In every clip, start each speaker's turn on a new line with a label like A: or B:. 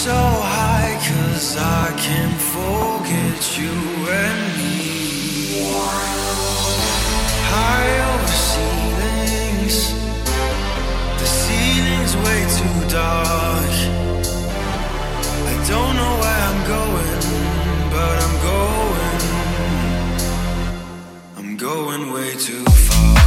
A: so high cause I can forget you and me. High over ceilings. The ceiling's way too dark. I don't know where I'm going But I'm going. I'm going way too far.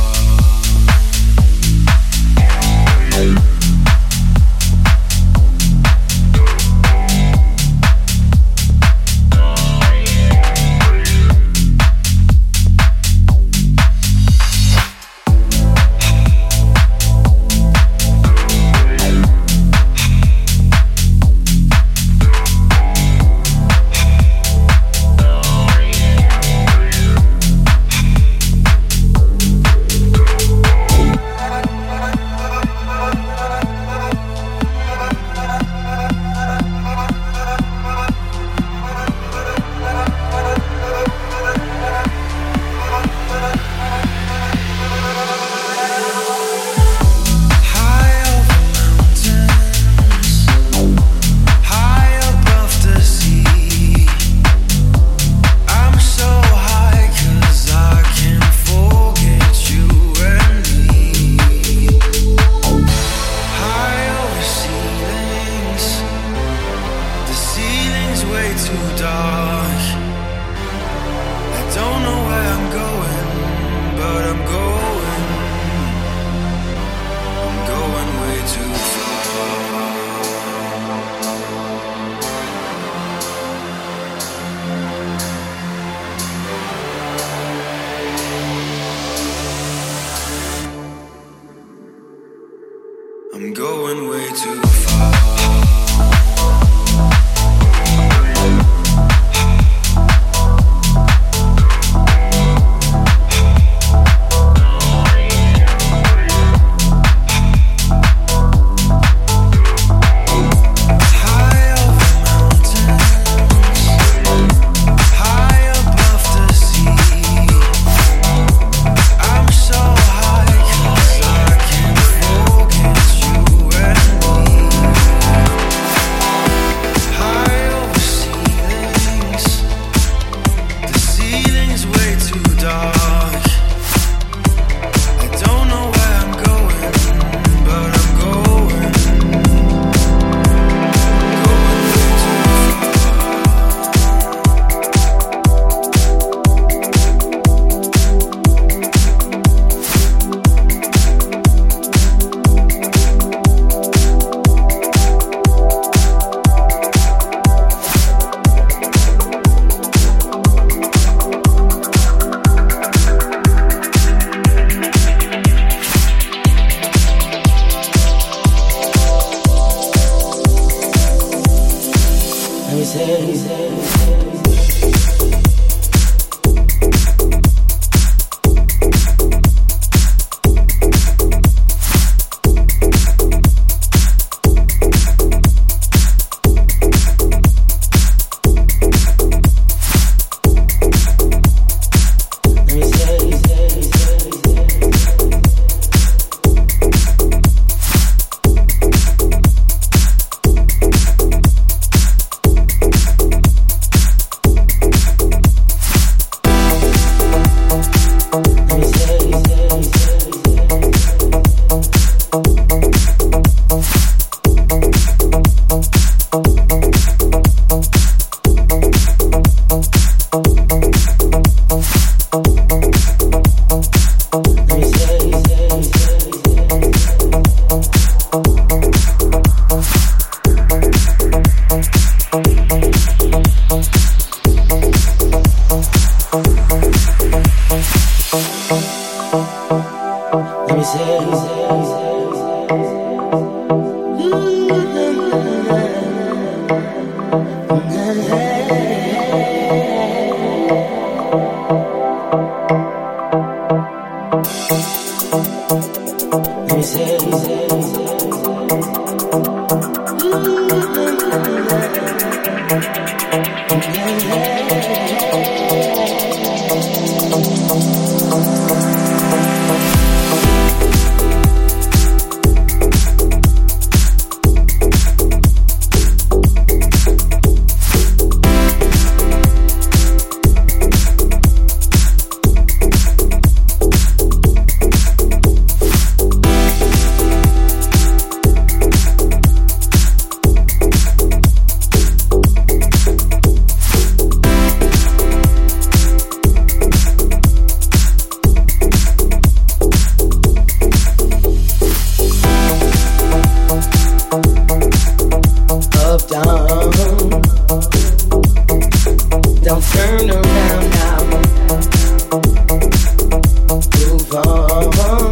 B: oh.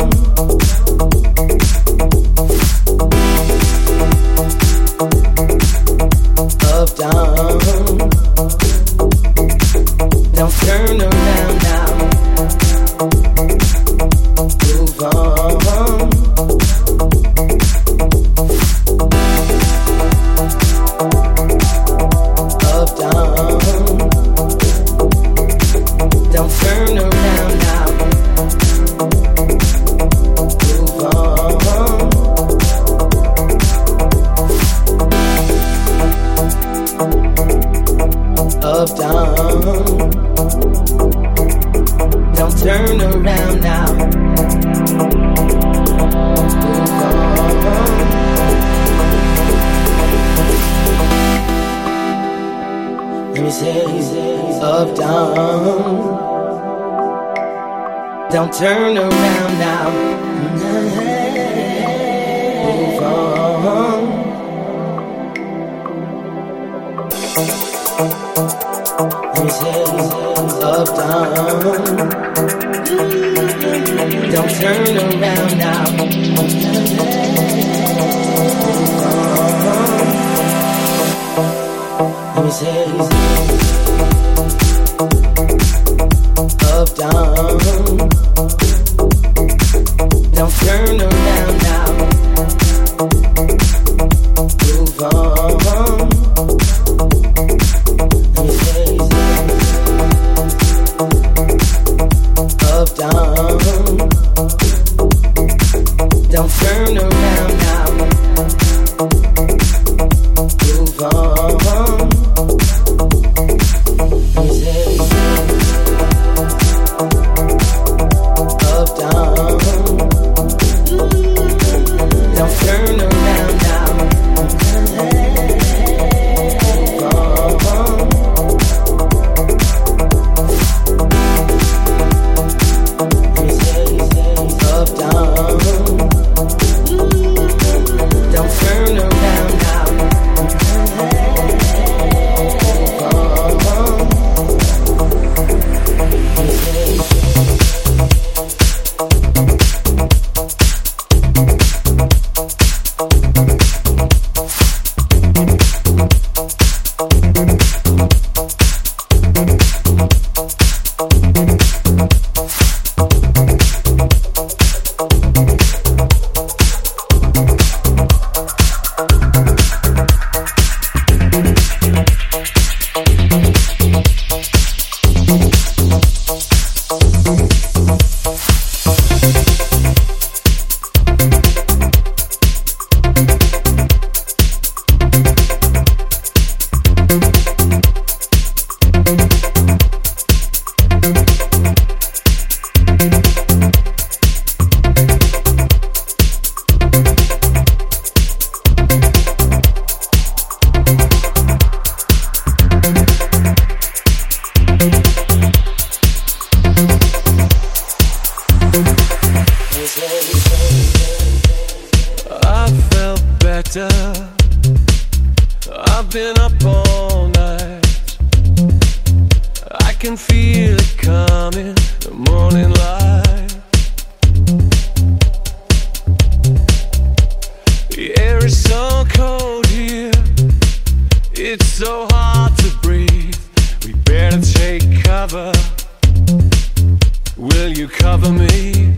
C: so hard to breathe. We better take cover. Will you cover me?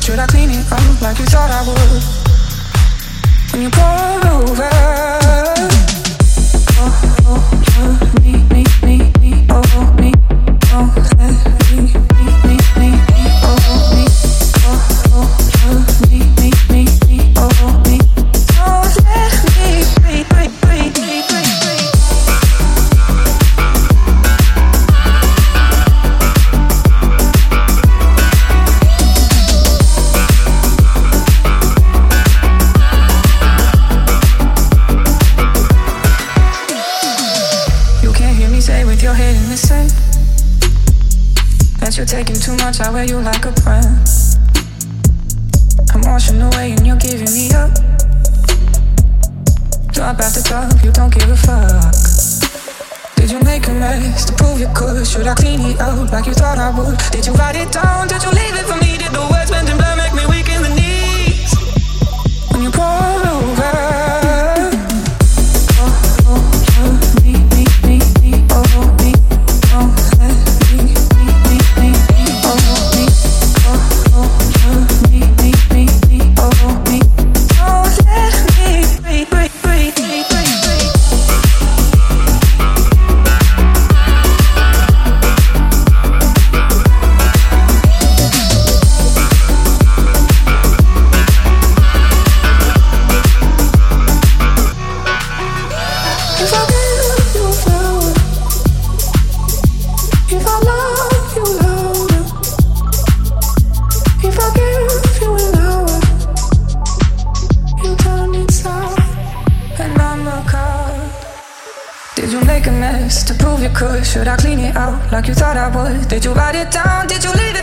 D: Should I clean it up like you thought I would? When you pour over I would. Did you write it down? Did you leave?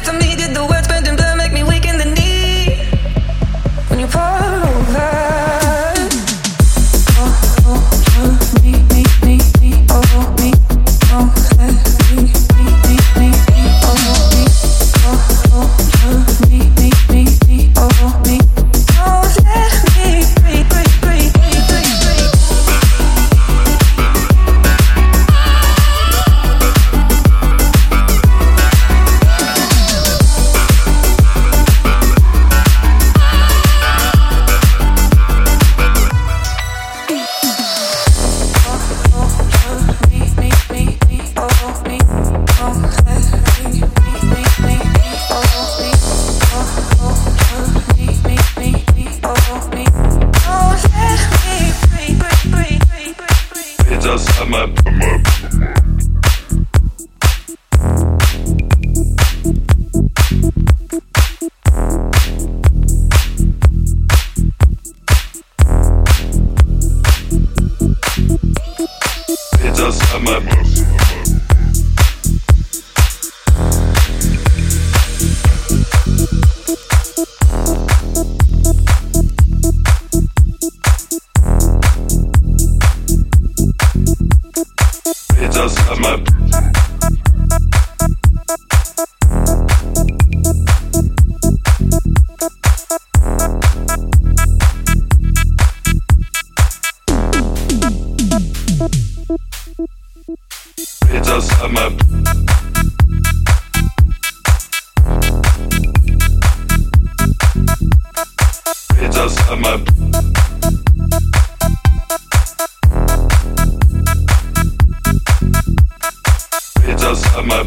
E: just have my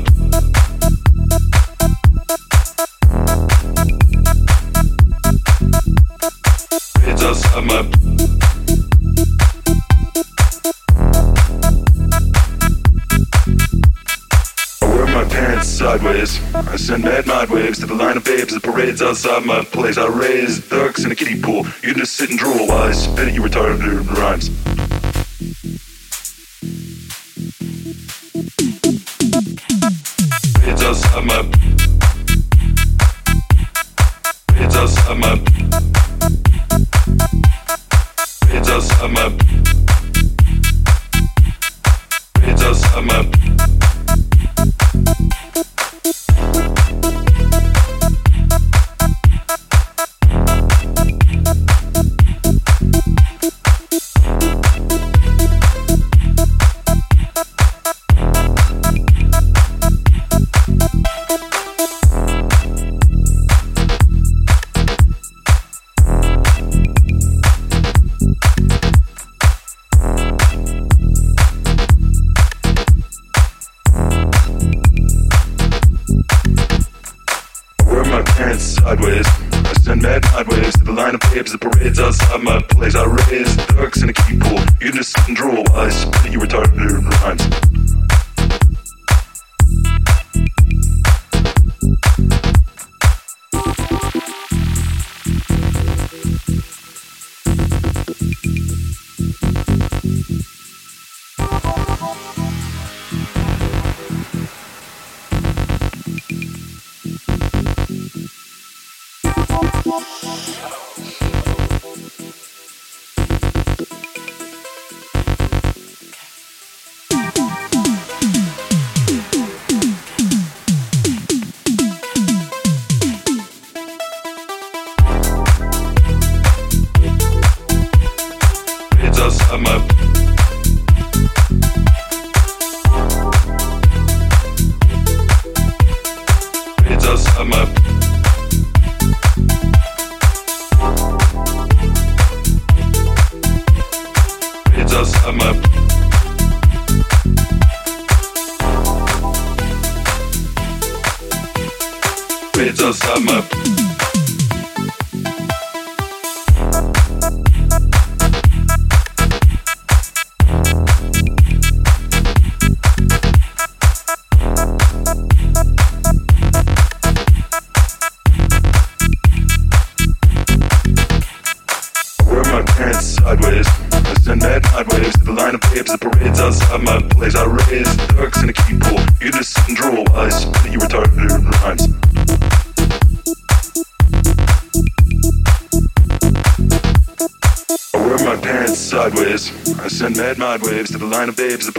E: It I wear my pants sideways. I send mad mind waves to the line of babes. The parade's outside my uh, place. I raise ducks in a kiddie pool. You just sit and drool while I spit at you retarded rhymes. It's a summer. up. It does, up.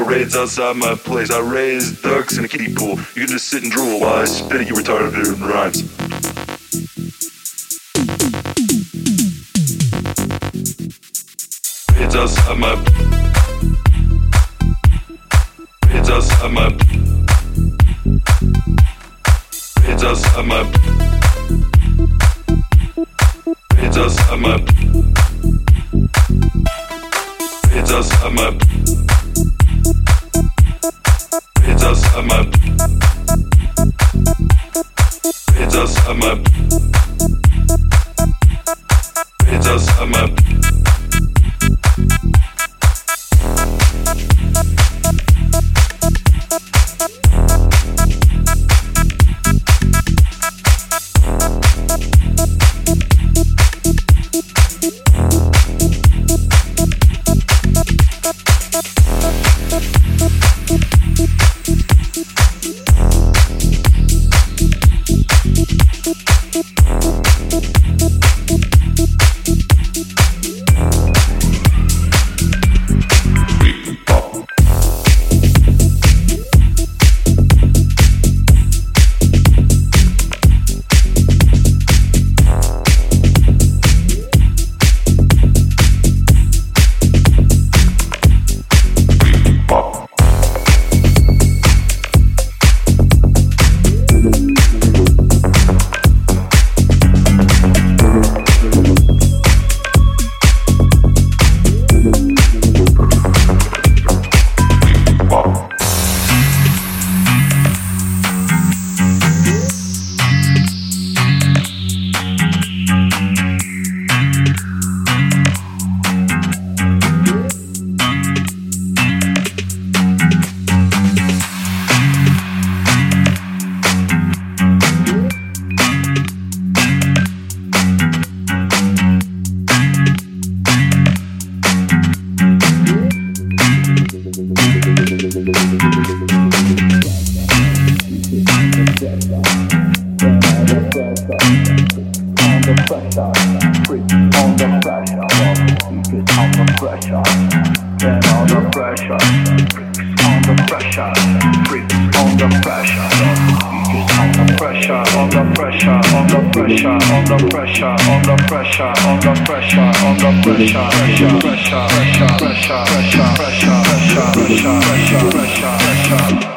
E: Parades outside my place. I raise ducks in a kiddie pool. You can just sit and drool while I spit at you retarded rhymes. Parades outside my. It's us, I'm up. the pressure, pressure, the pressure, pressure, the pressure, pressure, the pressure, on the pressure, on the pressure, on the pressure, on the pressure, pressure, pressure, pressure, pressure, pressure, pressure, pressure, pressure, pressure, pressure.